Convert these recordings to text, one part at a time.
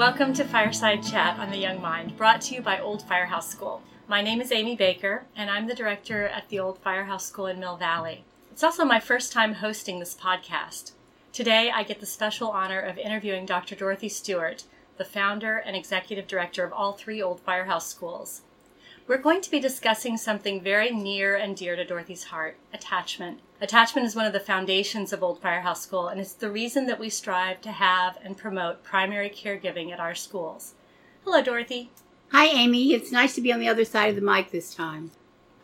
Welcome to Fireside Chat on the Young Mind, brought to you by Old Firehouse School. My name is Amy Baker, and I'm the director at the Old Firehouse School in Mill Valley. It's also my first time hosting this podcast. Today, I get the special honor of interviewing Dr. Dorothy Stewart, the founder and executive director of all three Old Firehouse schools. We're going to be discussing something very near and dear to Dorothy's heart attachment. Attachment is one of the foundations of Old Firehouse School, and it's the reason that we strive to have and promote primary caregiving at our schools. Hello, Dorothy. Hi, Amy. It's nice to be on the other side of the mic this time.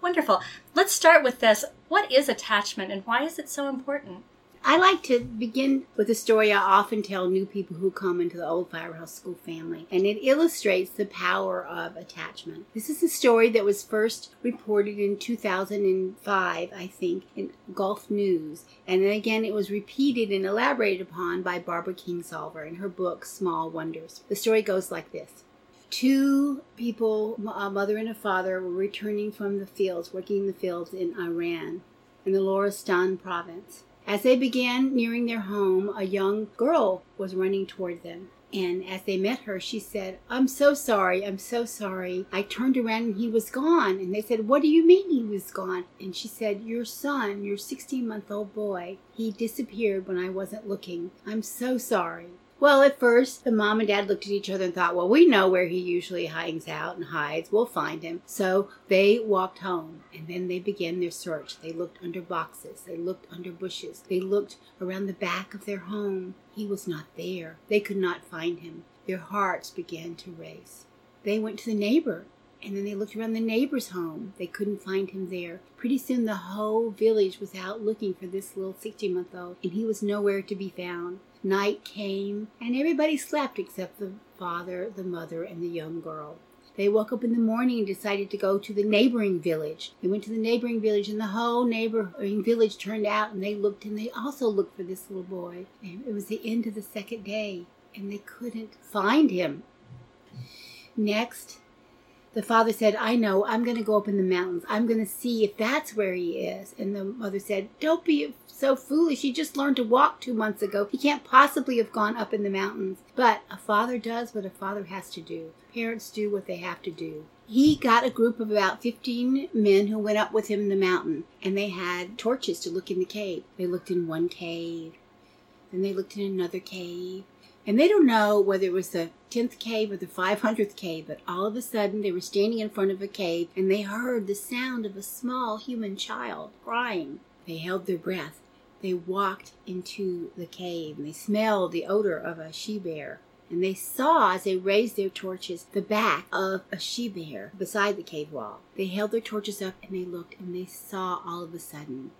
Wonderful. Let's start with this. What is attachment and why is it so important? I like to begin with a story I often tell new people who come into the old Firehouse School family, and it illustrates the power of attachment. This is a story that was first reported in 2005, I think, in Gulf News, and then again it was repeated and elaborated upon by Barbara Kingsolver in her book Small Wonders. The story goes like this. Two people, a mother and a father, were returning from the fields, working in the fields in Iran, in the Lorestan province. As they began nearing their home, a young girl was running toward them. And as they met her, she said, I'm so sorry, I'm so sorry. I turned around and he was gone. And they said, What do you mean he was gone? And she said, Your son, your 16 month old boy, he disappeared when I wasn't looking. I'm so sorry. Well, at first, the mom and dad looked at each other and thought, well, we know where he usually hangs out and hides. We'll find him. So they walked home and then they began their search. They looked under boxes. They looked under bushes. They looked around the back of their home. He was not there. They could not find him. Their hearts began to race. They went to the neighbor and then they looked around the neighbor's home. They couldn't find him there. Pretty soon the whole village was out looking for this little 16 month old, and he was nowhere to be found. Night came, and everybody slept except the father, the mother, and the young girl. They woke up in the morning and decided to go to the neighboring village. They went to the neighboring village, and the whole neighboring village turned out and they looked and they also looked for this little boy. And it was the end of the second day, and they couldn't find him. Next, the father said, I know, I'm going to go up in the mountains. I'm going to see if that's where he is. And the mother said, Don't be so foolish. He just learned to walk two months ago. He can't possibly have gone up in the mountains. But a father does what a father has to do. Parents do what they have to do. He got a group of about 15 men who went up with him in the mountain, and they had torches to look in the cave. They looked in one cave, then they looked in another cave, and they don't know whether it was the 10th cave or the 500th cave, but all of a sudden they were standing in front of a cave and they heard the sound of a small human child crying. They held their breath. They walked into the cave and they smelled the odor of a she bear. And they saw, as they raised their torches, the back of a she bear beside the cave wall. They held their torches up and they looked and they saw all of a sudden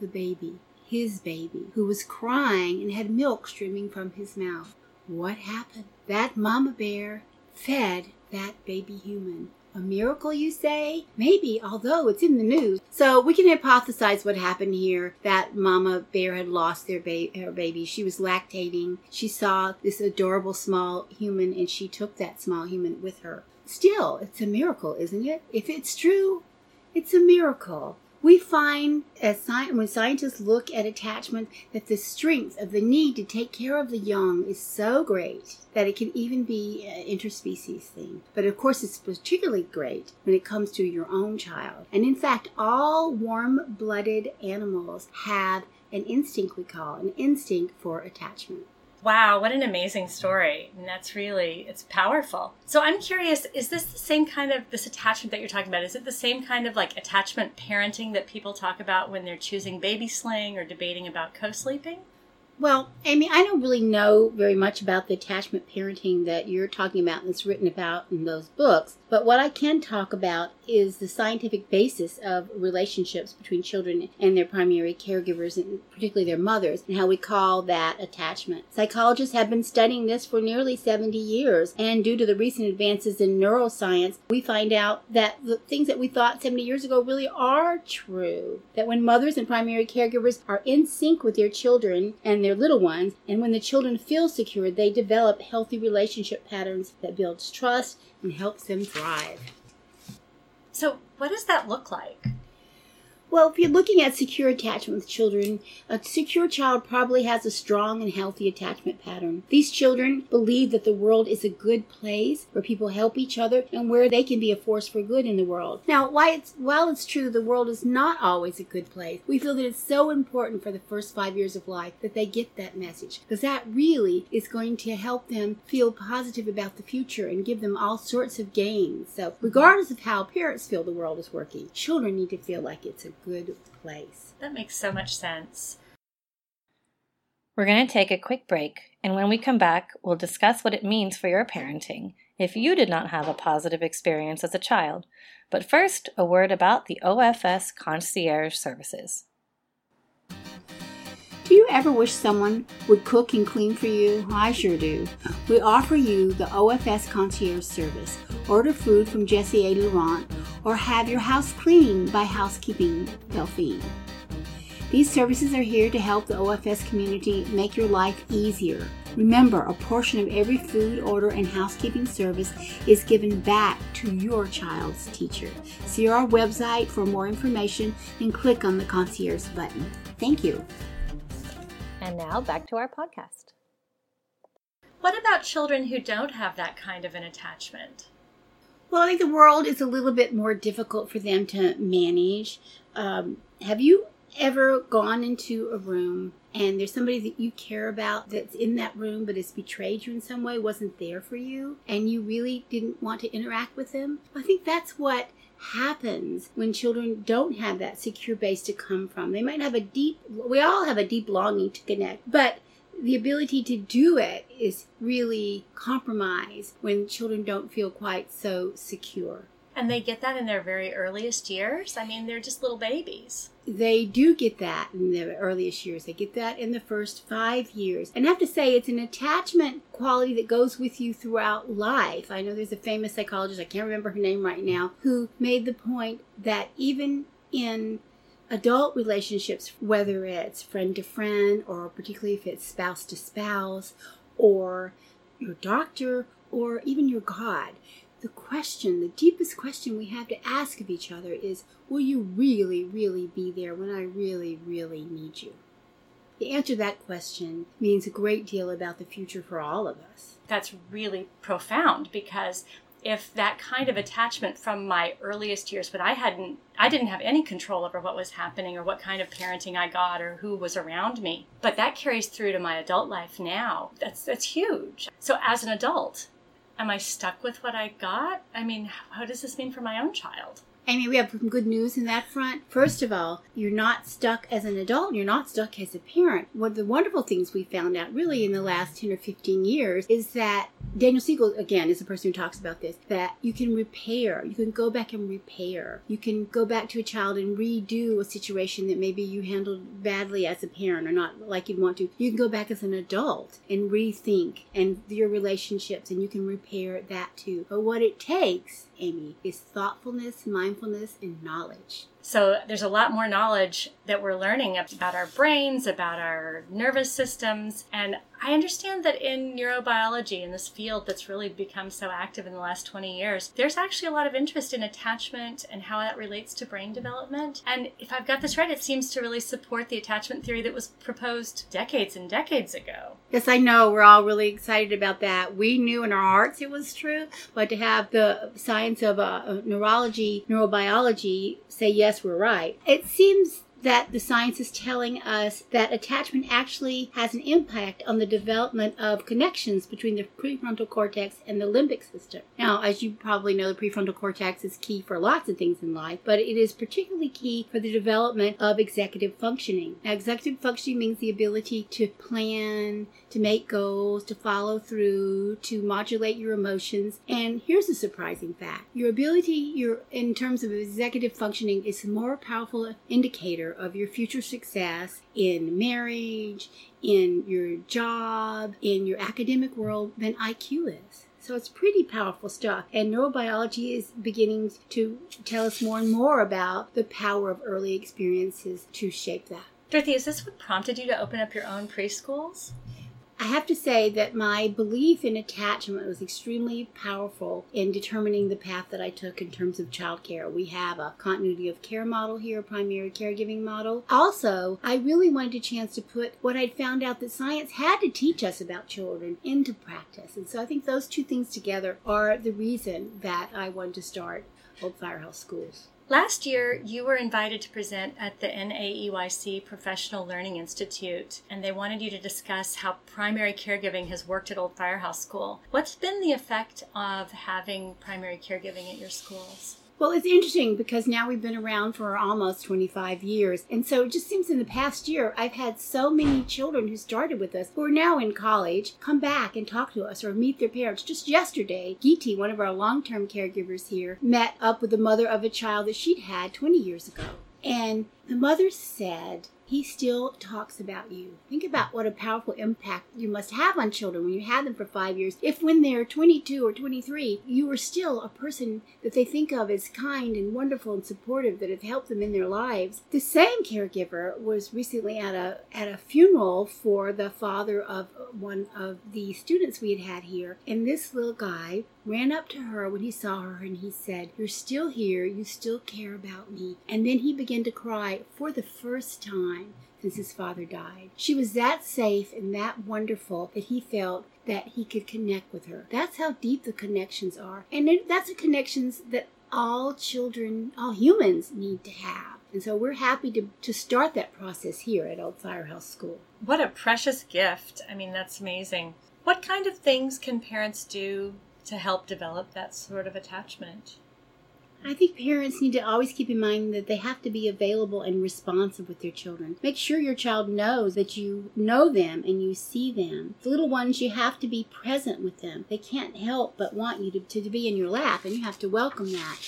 the baby his baby, who was crying and had milk streaming from his mouth. What happened? That mama bear fed that baby human. A miracle, you say? Maybe, although it's in the news. So we can hypothesize what happened here. That mama bear had lost their ba- her baby. She was lactating. She saw this adorable small human and she took that small human with her. Still, it's a miracle, isn't it? If it's true, it's a miracle we find as sci- when scientists look at attachment that the strength of the need to take care of the young is so great that it can even be an interspecies thing. But of course, it's particularly great when it comes to your own child. And in fact, all warm blooded animals have an instinct we call an instinct for attachment. Wow, what an amazing story. And that's really, it's powerful. So I'm curious, is this the same kind of, this attachment that you're talking about, is it the same kind of like attachment parenting that people talk about when they're choosing baby sling or debating about co-sleeping? Well, Amy, I don't really know very much about the attachment parenting that you're talking about and that's written about in those books. But what I can talk about is the scientific basis of relationships between children and their primary caregivers, and particularly their mothers, and how we call that attachment. Psychologists have been studying this for nearly 70 years, and due to the recent advances in neuroscience, we find out that the things that we thought 70 years ago really are true. That when mothers and primary caregivers are in sync with their children and their little ones, and when the children feel secure, they develop healthy relationship patterns that builds trust and helps them thrive. So, what does that look like? Well, if you're looking at secure attachment with children, a secure child probably has a strong and healthy attachment pattern. These children believe that the world is a good place where people help each other and where they can be a force for good in the world. Now, while it's, while it's true the world is not always a good place, we feel that it's so important for the first five years of life that they get that message because that really is going to help them feel positive about the future and give them all sorts of gains. So, regardless of how parents feel the world is working, children need to feel like it's a good place. That makes so much sense. We're going to take a quick break, and when we come back, we'll discuss what it means for your parenting if you did not have a positive experience as a child. But first, a word about the OFS concierge services. Do you ever wish someone would cook and clean for you? I sure do. We offer you the OFS concierge service. Order food from Jesse A. Laurent or have your house cleaned by Housekeeping Delphine. These services are here to help the OFS community make your life easier. Remember, a portion of every food order and housekeeping service is given back to your child's teacher. See our website for more information and click on the concierge button. Thank you. And now back to our podcast. What about children who don't have that kind of an attachment? Well, I think the world is a little bit more difficult for them to manage. Um, have you ever gone into a room and there's somebody that you care about that's in that room but has betrayed you in some way, wasn't there for you, and you really didn't want to interact with them? I think that's what happens when children don't have that secure base to come from. They might have a deep, we all have a deep longing to connect, but the ability to do it is really compromised when children don't feel quite so secure. And they get that in their very earliest years? I mean, they're just little babies. They do get that in the earliest years. They get that in the first five years. And I have to say, it's an attachment quality that goes with you throughout life. I know there's a famous psychologist, I can't remember her name right now, who made the point that even in adult relationships, whether it's friend to friend, or particularly if it's spouse to spouse, or your doctor, or even your God, the question, the deepest question we have to ask of each other is Will you really, really be there when I really, really need you? The answer to that question means a great deal about the future for all of us. That's really profound because if that kind of attachment from my earliest years but i hadn't i didn't have any control over what was happening or what kind of parenting i got or who was around me but that carries through to my adult life now that's that's huge so as an adult am I stuck with what I got? I mean, how does this mean for my own child? Amy, we have some good news in that front. First of all, you're not stuck as an adult, you're not stuck as a parent. One of the wonderful things we found out really in the last 10 or 15 years is that Daniel Siegel, again, is the person who talks about this, that you can repair, you can go back and repair. You can go back to a child and redo a situation that maybe you handled badly as a parent or not like you'd want to. You can go back as an adult and rethink and your relationships and you can repair that too. But what it takes Amy, is thoughtfulness, mindfulness, and knowledge. So there's a lot more knowledge that we're learning about our brains, about our nervous systems. And I understand that in neurobiology, in this field that's really become so active in the last 20 years, there's actually a lot of interest in attachment and how that relates to brain development. And if I've got this right, it seems to really support the attachment theory that was proposed decades and decades ago. Yes, I know. We're all really excited about that. We knew in our hearts it was true, but to have the science of uh, neurology, neurobiology say yes, we're right. It seems that the science is telling us that attachment actually has an impact on the development of connections between the prefrontal cortex and the limbic system. Now, as you probably know, the prefrontal cortex is key for lots of things in life, but it is particularly key for the development of executive functioning. Now, executive functioning means the ability to plan, to make goals, to follow through, to modulate your emotions. And here's a surprising fact. Your ability your in terms of executive functioning is a more powerful indicator of your future success in marriage, in your job, in your academic world than IQ is. So it's pretty powerful stuff. And neurobiology is beginning to tell us more and more about the power of early experiences to shape that. Dorothy, is this what prompted you to open up your own preschools? I have to say that my belief in attachment was extremely powerful in determining the path that I took in terms of childcare. We have a continuity of care model here, a primary caregiving model. Also, I really wanted a chance to put what I'd found out that science had to teach us about children into practice. And so I think those two things together are the reason that I wanted to start Old Firehouse Schools. Last year, you were invited to present at the NAEYC Professional Learning Institute, and they wanted you to discuss how primary caregiving has worked at Old Firehouse School. What's been the effect of having primary caregiving at your schools? Well, it's interesting because now we've been around for almost 25 years. And so it just seems in the past year, I've had so many children who started with us who are now in college come back and talk to us or meet their parents. Just yesterday, Giti, one of our long term caregivers here, met up with the mother of a child that she'd had 20 years ago. And the mother said, he still talks about you. Think about what a powerful impact you must have on children when you have them for five years. If when they're 22 or 23, you are still a person that they think of as kind and wonderful and supportive that have helped them in their lives. The same caregiver was recently at a at a funeral for the father of one of the students we had had here, and this little guy ran up to her when he saw her and he said, You're still here, you still care about me. And then he began to cry for the first time since his father died. She was that safe and that wonderful that he felt that he could connect with her. That's how deep the connections are. And that's the connections that all children, all humans need to have. And so we're happy to, to start that process here at Old Firehouse School. What a precious gift. I mean, that's amazing. What kind of things can parents do to help develop that sort of attachment. I think parents need to always keep in mind that they have to be available and responsive with their children. Make sure your child knows that you know them and you see them. The little ones, you have to be present with them. They can't help but want you to, to be in your lap, and you have to welcome that.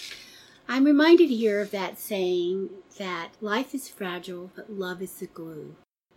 I'm reminded here of that saying that life is fragile, but love is the glue.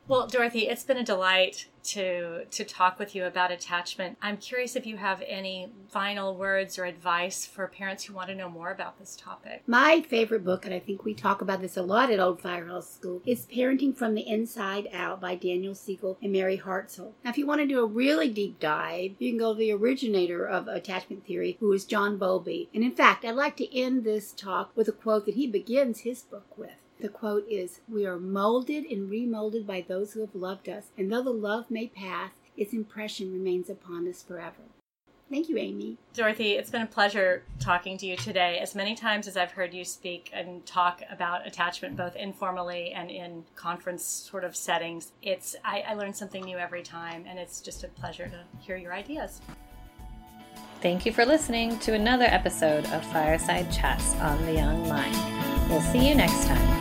Well, Dorothy, it's been a delight to to talk with you about attachment. I'm curious if you have any final words or advice for parents who want to know more about this topic. My favorite book, and I think we talk about this a lot at Old Firehouse School, is Parenting from the Inside Out by Daniel Siegel and Mary Hartzell. Now, if you want to do a really deep dive, you can go to the originator of attachment theory, who is John Bowlby. And in fact, I'd like to end this talk with a quote that he begins his book with. The quote is We are molded and remolded by those who have loved us, and though the love may pass, its impression remains upon us forever. Thank you, Amy. Dorothy, it's been a pleasure talking to you today. As many times as I've heard you speak and talk about attachment, both informally and in conference sort of settings, it's I, I learn something new every time, and it's just a pleasure to hear your ideas. Thank you for listening to another episode of Fireside Chats on the Young Mind. We'll see you next time.